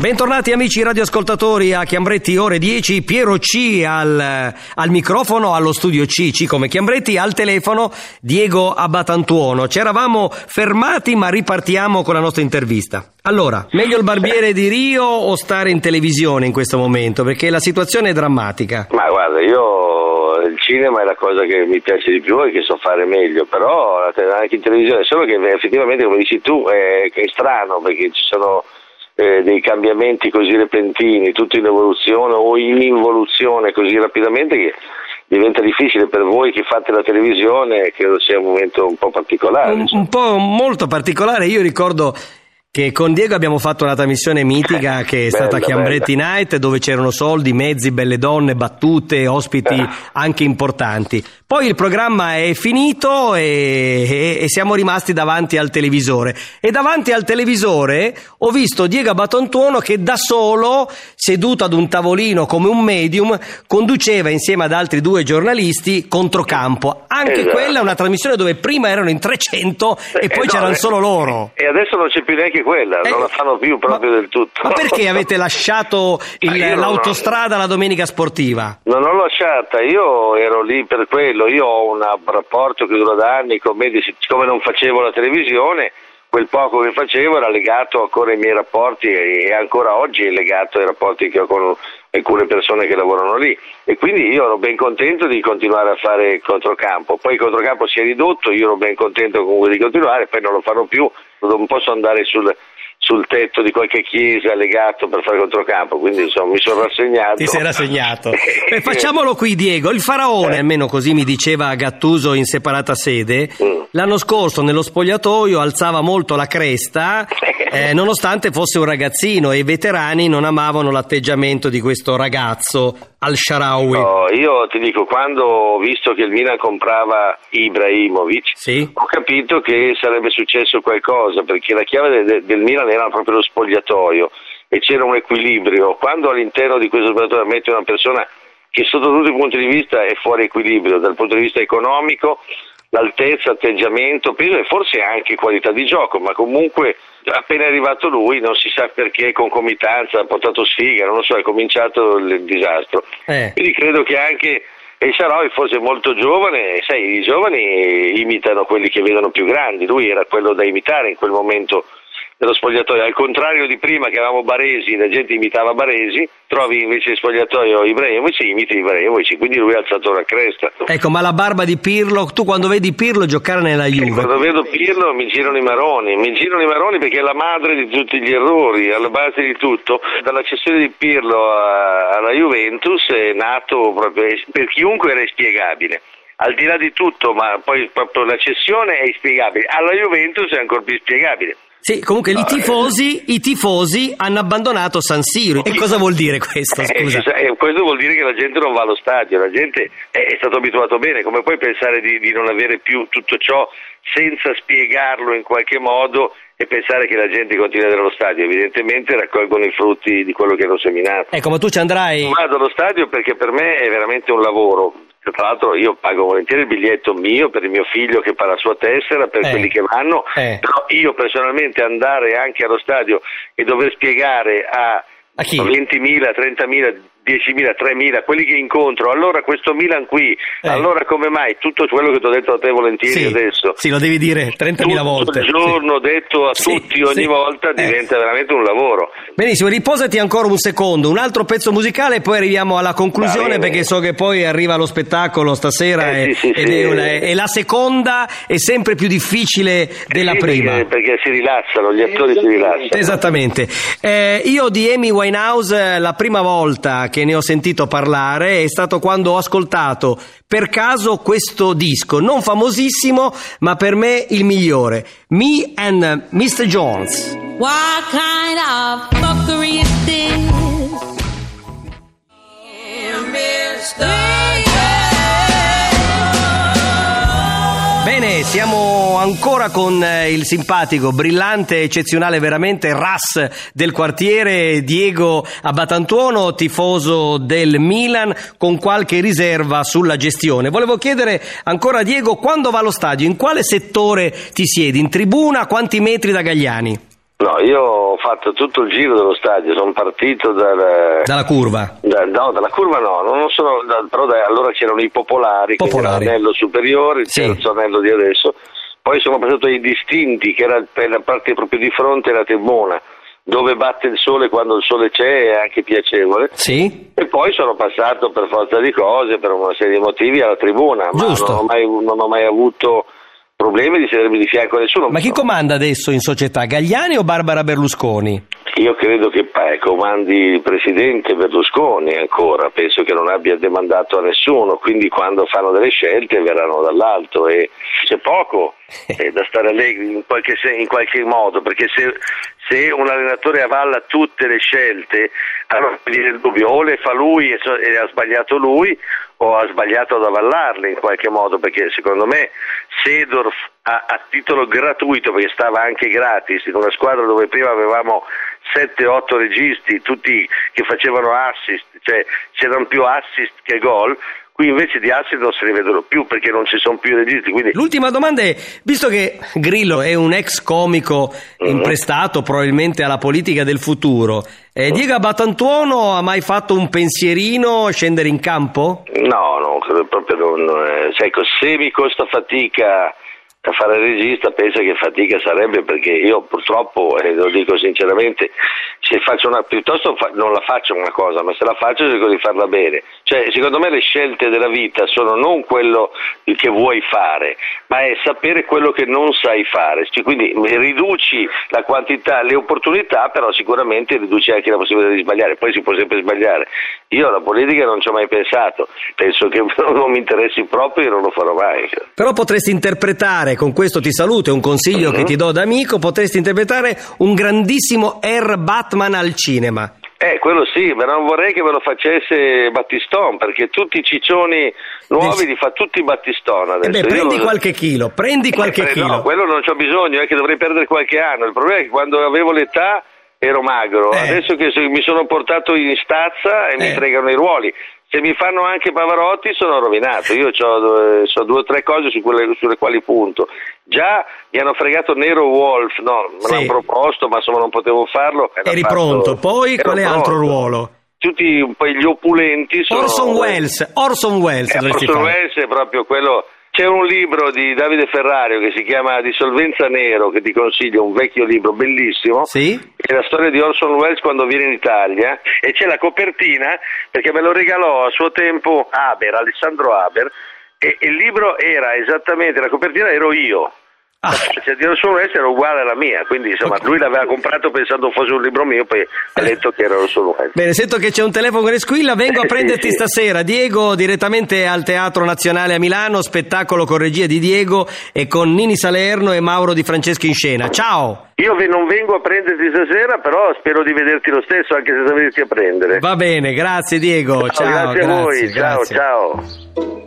Bentornati amici radioascoltatori a Chiambretti ore 10, Piero C al, al microfono, allo studio C, C come Chiambretti, al telefono Diego Abbatantuono. Ci eravamo fermati ma ripartiamo con la nostra intervista. Allora, meglio il barbiere di Rio o stare in televisione in questo momento? Perché la situazione è drammatica. Ma guarda, io il cinema è la cosa che mi piace di più e che so fare meglio, però anche in televisione, solo che effettivamente come dici tu è, è strano perché ci sono eh, dei cambiamenti così repentini, tutto in evoluzione o in involuzione così rapidamente che diventa difficile per voi che fate la televisione, credo sia un momento un po' particolare. Un, un po' molto particolare, io ricordo che con Diego abbiamo fatto una trasmissione mitica che è Bella, stata Chiambretti bella. Night dove c'erano soldi, mezzi, belle donne, battute, ospiti Eh. anche importanti. Poi il programma è finito e, e- e siamo rimasti davanti al televisore. E davanti al televisore ho visto Diego Batontuono che da solo, seduto ad un tavolino come un medium, conduceva insieme ad altri due giornalisti Controcampo. Anche Esatto. quella è una trasmissione dove prima erano in 300 e Eh, poi no, c'erano eh, solo loro. E adesso non c'è più neanche quella, non Eh, la fanno più proprio ma- del tutto. Ma perché avete lasciato il- io non ho- l'autostrada la domenica sportiva? Non l'ho lasciata, io ero lì per quello, io ho un rapporto che dura da anni con Medici, siccome non facevo la televisione, quel poco che facevo era legato ancora ai miei rapporti e ancora oggi è legato ai rapporti che ho con alcune persone che lavorano lì. E quindi io ero ben contento di continuare a fare il controcampo, poi il controcampo si è ridotto, io ero ben contento comunque di continuare, poi non lo farò più, non posso andare sul, sul tetto di qualche chiesa legato per fare controcampo, quindi insomma mi sono rassegnato. Ti sei rassegnato. Beh, facciamolo qui, Diego. Il faraone, almeno così mi diceva Gattuso in separata sede, Mm. l'anno scorso nello spogliatoio alzava molto la cresta, eh, nonostante fosse un ragazzino e i veterani non amavano l'atteggiamento di questo ragazzo al-Sharawi. No, io ti dico, quando ho visto che il Milan comprava Ibrahimovic, Sì? ho capito che sarebbe successo qualcosa, perché la chiave de- del Milan era proprio lo spogliatoio e c'era un equilibrio. Quando all'interno di questo spogliatoio metti una persona che sotto tutti i punti di vista è fuori equilibrio, dal punto di vista economico, l'altezza, atteggiamento, peso e forse anche qualità di gioco, ma comunque appena è arrivato lui, non si sa perché, concomitanza, ha portato sfiga, non lo so, è cominciato il disastro. Eh. Quindi credo che anche e Saroi forse è molto giovane, sai, i giovani imitano quelli che vedono più grandi, lui era quello da imitare in quel momento dello spogliatoio, al contrario di prima che avevamo Baresi, la gente imitava Baresi, trovi invece in spogliatoio Ibrahimovic, imiti Ibrahimovic, quindi lui ha alzato la cresta. Ecco, ma la barba di Pirlo, tu quando vedi Pirlo giocare nella E Juve, Quando vedo Pirlo mi girano i maroni, mi girano i maroni perché è la madre di tutti gli errori, alla base di tutto. Dalla cessione di Pirlo alla Juventus è nato proprio, per chiunque era inspiegabile. Al di là di tutto, ma poi proprio la cessione è inspiegabile, alla Juventus è ancora più spiegabile. Sì, comunque i tifosi, i tifosi hanno abbandonato San Siro. E cosa vuol dire questo? Eh, sa- eh, questo vuol dire che la gente non va allo stadio, la gente è, stato abituato bene, come puoi pensare di, di non avere più tutto ciò senza spiegarlo in qualche modo e pensare che la gente continui ad andare allo stadio? Evidentemente raccolgono i frutti di quello che hanno seminato. Ecco, ma tu ci andrai. Vado allo stadio perché per me è veramente un lavoro. Tra l'altro io pago volentieri il biglietto mio per il mio figlio che fa la sua tessera, per Eh. quelli che vanno, Eh. però io personalmente andare anche allo stadio e dover spiegare a, A chi? 20.000, 30.000, 10.000, 3.000, quelli che incontro, allora questo Milan qui, Eh. allora come mai tutto quello che ti ho detto a te volentieri Sì, adesso? sì, lo devi dire 30.000 tutto volte. il giorno detto a Sì, tutti ogni sì. volta Eh. diventa veramente un lavoro. Benissimo, riposati ancora un secondo, un altro pezzo musicale e poi arriviamo alla conclusione perché so che poi arriva lo spettacolo stasera Eh, e, sì, sì, ed sì. è, una- e la seconda è sempre più difficile della Sì, prima. Perché, perché si rilassano, gli attori si rilassano. Esattamente. Eh, io di Amy Winehouse eh, la prima volta che ne ho sentito parlare è stato quando ho ascoltato per caso questo disco, non famosissimo, ma per me il migliore. Me and Mr. Jones. What kind of fuckery is this? Bene, siamo ancora con eh, il simpatico, brillante, eccezionale veramente ras del quartiere Diego Abbatantuono, tifoso del Milan, con qualche riserva sulla gestione. Volevo chiedere ancora a Diego quando va allo stadio, in quale settore ti siedi? In tribuna, quanti metri da Gagliani? No, io ho fatto tutto il giro dello stadio, sono partito dal, Dalla curva. da- no, dalla curva no, non sono, da- però da- allora c'erano i popolari, Popolari. l'anello superiore, il Sì. terzo anello di adesso, poi sono passato ai distinti, che era per la parte proprio di fronte alla tribuna, dove batte il sole quando il sole c'è è anche piacevole. Sì? E poi sono passato per forza di cose, per una serie di motivi, alla tribuna, ma Giusto. non ho, mai, non ho mai avuto problemi di sedermi di fianco a nessuno. Ma chi comanda adesso in società, Gagliani o Barbara Berlusconi? Io credo che eh, comandi il presidente Berlusconi ancora, penso che non abbia demandato a nessuno, quindi quando fanno delle scelte verranno dall'alto e c'è poco eh, da stare allegri in qualche, in qualche modo, perché se, se un allenatore avalla tutte le scelte, allora viene il dubbio, o le fa lui e, so- e ha sbagliato lui o ha sbagliato ad avallarle in qualche modo, perché secondo me Sedorf a, a titolo gratuito, perché stava anche gratis, in una squadra dove prima avevamo 7-8 registi, tutti che facevano assist, cioè c'erano più assist che gol, qui invece di assist non se ne vedono più perché non ci sono più i registi, quindi L'ultima domanda è, visto che Grillo è un ex comico imprestato probabilmente alla politica del futuro, eh, Diego Abbatantuono ha mai fatto un pensierino scendere in campo? no, no, credo proprio non... eh, cioè, ecco, se mi costa fatica a fare regista, pensa che fatica sarebbe perché io purtroppo, e lo dico sinceramente, se faccio una, piuttosto fa- non la faccio una cosa, ma se la faccio cerco di farla bene. Cioè, secondo me le scelte della vita sono non quello che vuoi fare, ma è sapere quello che non sai fare. Cioè, quindi riduci la quantità, le opportunità, però sicuramente riduci anche la possibilità di sbagliare. Poi si può sempre sbagliare. Io alla politica non ci ho mai pensato, penso che non mi interessi proprio e non lo farò mai. Però potresti interpretare, con questo ti saluto, è un consiglio che ti do da amico, potresti interpretare un grandissimo Air Batman al cinema. Eh, quello sì, ma non vorrei che me lo facesse Battiston, perché tutti i ciccioni nuovi li fa tutti Battiston E adesso. beh, Io prendi non- qualche chilo, prendi qualche Eh, chilo. No, quello non c'ho bisogno, è che dovrei perdere qualche anno. Il problema è che quando avevo l'età ero magro, Eh. adesso che mi sono portato in stazza e mi Eh. fregano i ruoli. Se mi fanno anche Pavarotti sono rovinato, io ho due o tre cose su quelle- sulle quali punto. Già mi hanno fregato Nero Wolf, no, me Sì. l'hanno proposto ma insomma non potevo farlo. Eri fatto- pronto, poi ero quale altro ruolo? Tutti poi gli opulenti sono... Orson Welles, Orson Welles Eh, Orson fare. Welles è proprio quello. C'è un libro di Davide Ferrario che si chiama Dissolvenza Nero, che ti consiglio, un vecchio libro bellissimo. Sì? È la storia di Orson Welles quando viene in Italia e c'è la copertina perché me lo regalò a suo tempo Haber, Alessandro Haber, e e il libro era esattamente, la copertina ero io. Ah. Cioè, di Orson Welles era uguale alla mia, quindi insomma Ok. lui l'aveva comprato pensando fosse un libro mio, poi ha letto che era Welles. Bene, sento che c'è un telefono che squilla, vengo a Eh, sì, prenderti sì. stasera. Diego, direttamente al Teatro Nazionale a Milano, spettacolo con regia di Diego e con Nini Salerno e Mauro Di Franceschi in scena. Ciao! Io non vengo a prenderti stasera, però spero di vederti lo stesso, anche senza venirti a prendere. Va bene, grazie Diego. Ciao, grazie, a voi, ciao, grazie. ciao.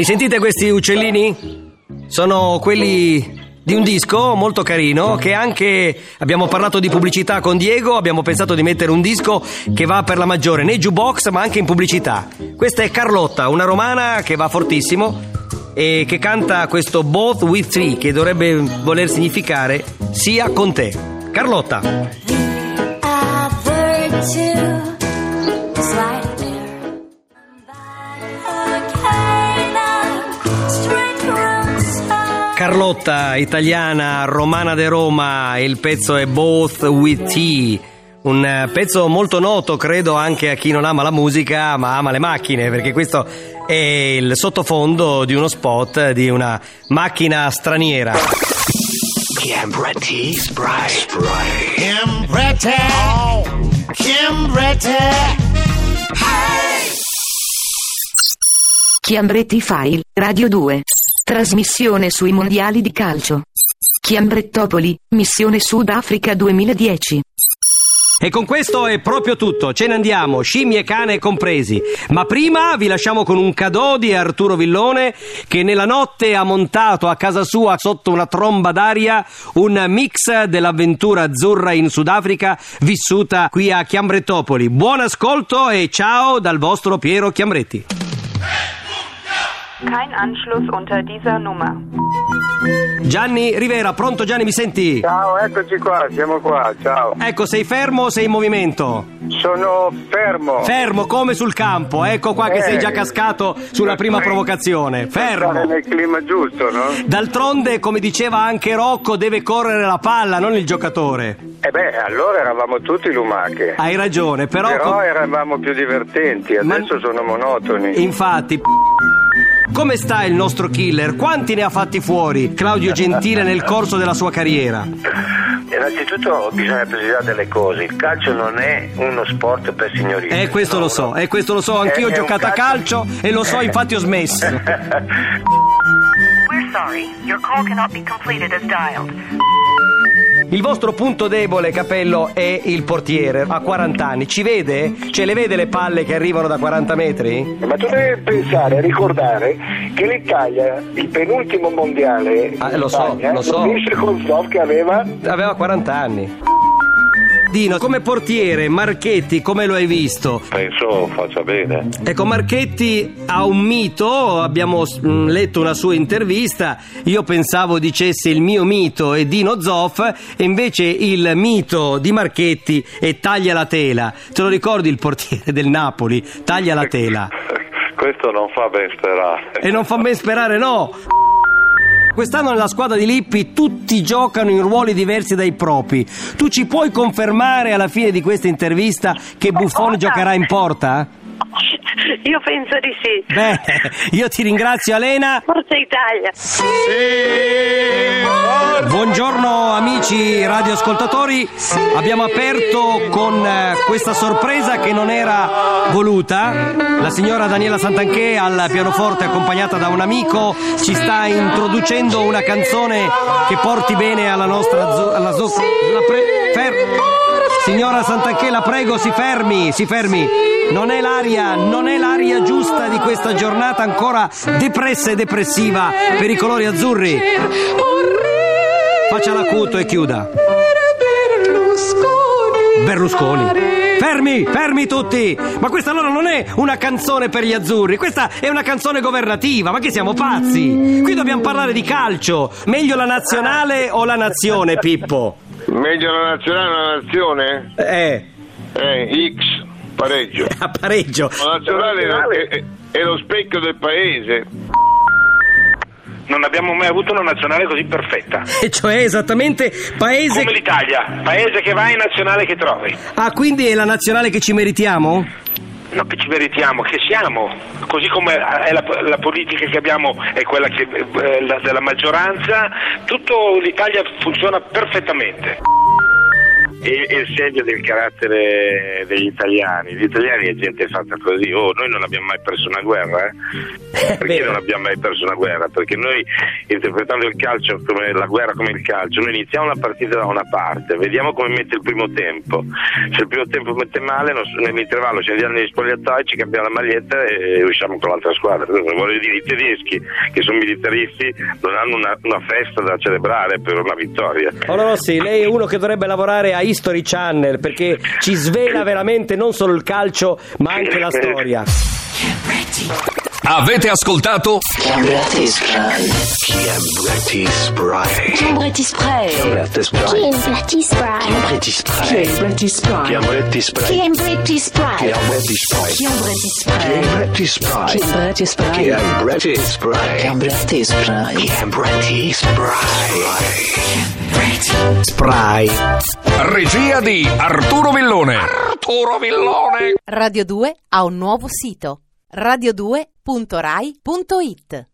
Li sentite questi uccellini? Sono quelli di un disco molto carino che anche abbiamo parlato di pubblicità con Diego, abbiamo pensato di mettere un disco che va per la maggiore nei jukebox ma anche in pubblicità. Questa è Carlotta, una romana che va fortissimo e che canta questo Both with Three che dovrebbe voler significare sia con te. Carlotta. I've Carlotta, italiana, romana de Roma, il pezzo è Both with Tea. Un pezzo molto noto, credo, anche a chi non ama la musica, ma ama le macchine, perché questo è il sottofondo di uno spot di una macchina straniera. Chiambretti spray. Spray. Chiambretti. Chiambretti. Chiambretti File, Radio 2. Trasmissione sui mondiali di calcio. Chiambrettopoli, missione Sudafrica 2010. E con questo è proprio tutto, ce ne andiamo, scimmie e cane compresi. Ma prima vi lasciamo con un cadò di Arturo Villone che nella notte ha montato a casa sua sotto una tromba d'aria un mix dell'avventura azzurra in Sudafrica vissuta qui a Chiambrettopoli. Buon ascolto e ciao dal vostro Piero Chiambretti. Kein Anschluss unter dieser Nummer. Gianni Rivera, pronto Gianni, mi senti? Ciao, eccoci qua, siamo qua, ciao. Ecco, sei fermo o sei in movimento? Sono fermo. Fermo come sul campo, ecco qua che Eh. sei già cascato sulla prima provocazione. Stare Fermo. nel clima giusto, no? D'altronde, come diceva anche Rocco, deve correre la palla, non il giocatore. E beh, allora eravamo tutti lumache. Hai ragione, però. Però com- eravamo più divertenti, Ma- adesso sono monotoni. Infatti. Come sta il nostro killer? Quanti ne ha fatti fuori Claudio Gentile nel corso della sua carriera? Innanzitutto bisogna precisare delle cose, il calcio non è uno sport per signorine. Eh, questo lo so, eh, questo lo so, anch'io ho giocato a calcio calcio- e lo so, infatti ho smesso. We're sorry. Your call cannot be completed as dialed. Il vostro punto debole, Capello, è il portiere. Ha 40 anni. Ci vede? Ce le vede le palle che arrivano da 40 metri? Ma tu devi pensare, ricordare che l'Italia, il penultimo mondiale, Ah, lo so, Spagna, lo so. vinse con Zoff che aveva Aveva 40 anni. Dino, come portiere, Marchetti, come lo hai visto? Penso faccia bene. Ecco, Marchetti ha un mito, abbiamo mm, letto una sua intervista, io pensavo dicesse il mio mito è Dino Zoff, e invece il mito di Marchetti è taglia la tela. Te lo ricordi il portiere del Napoli? Taglia la tela. Questo non fa ben sperare. E non fa ben sperare, no! Quest'anno nella squadra di Lippi tutti giocano in ruoli diversi dai propri. Tu ci puoi confermare alla fine di questa intervista che Buffon giocherà in porta? Io penso di sì. Bene, io ti ringrazio Alena. Forza Italia. Buongiorno amici radioascoltatori, abbiamo aperto con eh, questa sorpresa che non era voluta. La signora Daniela Santanché al pianoforte accompagnata da un amico ci sta introducendo una canzone che porti bene alla nostra zo- alla zo- la pre- fer- Signora Santanché, la prego, si fermi, si fermi. Non è l'aria, non è l'aria giusta di questa giornata ancora depressa e depressiva per i colori azzurri. Faccia l'acuto e chiuda. Berlusconi. Fermi, fermi tutti! Ma questa allora non è una canzone per gli azzurri, questa è una canzone governativa, ma che siamo pazzi? Qui dobbiamo parlare di calcio. Meglio la nazionale o la nazione, Pippo? Meglio la nazionale o la nazione? Eh, Eh, X, pareggio. a pareggio. La nazionale è, è- è lo specchio del paese. Non abbiamo mai avuto una nazionale così perfetta. E cioè esattamente paese... Come l'Italia, paese che vai, nazionale che trovi. Ah, quindi è la nazionale che ci meritiamo? No, che ci meritiamo, che siamo, così come la, la politica che abbiamo è quella che, eh, la- della maggioranza, tutto l'Italia funziona perfettamente. È, è il segno del carattere degli italiani. Gli italiani è gente fatta così. Oh, noi non abbiamo mai perso una guerra, eh? Perché non abbiamo mai perso una guerra? Perché noi, interpretando il calcio come la guerra come il calcio, noi iniziamo la partita da una parte, vediamo come mette il primo tempo. Se il primo tempo mette male, nell'intervallo ci andiamo negli spogliatoi, ci cambiamo la maglietta e usciamo con l'altra squadra. Voglio dire, i tedeschi, che sono militaristi, non hanno una, una festa da celebrare per una vittoria. Allora sì, lei è uno che dovrebbe lavorare a History Channel perché ci svela veramente non solo il calcio ma anche la storia. Avete ascoltato Chiambretti Spray. Chiambretti Spray. Chiambretti Spray. Chiambretti Spray. Chiambretti Spray. Chiambretti Spray. Chiambretti Spray. Chiambretti Spray. Chiambretti Spray. Chiambretti Spray. Chiambretti Spray. Chiambretti Spray. Chiambretti Chiambretti Spray. Spray. Chiambretti Spray. Chiambretti Spray. Spray. Regia di Arturo Villone. Arturo Villone. Radio 2 ha un nuovo sito radio2.rai.it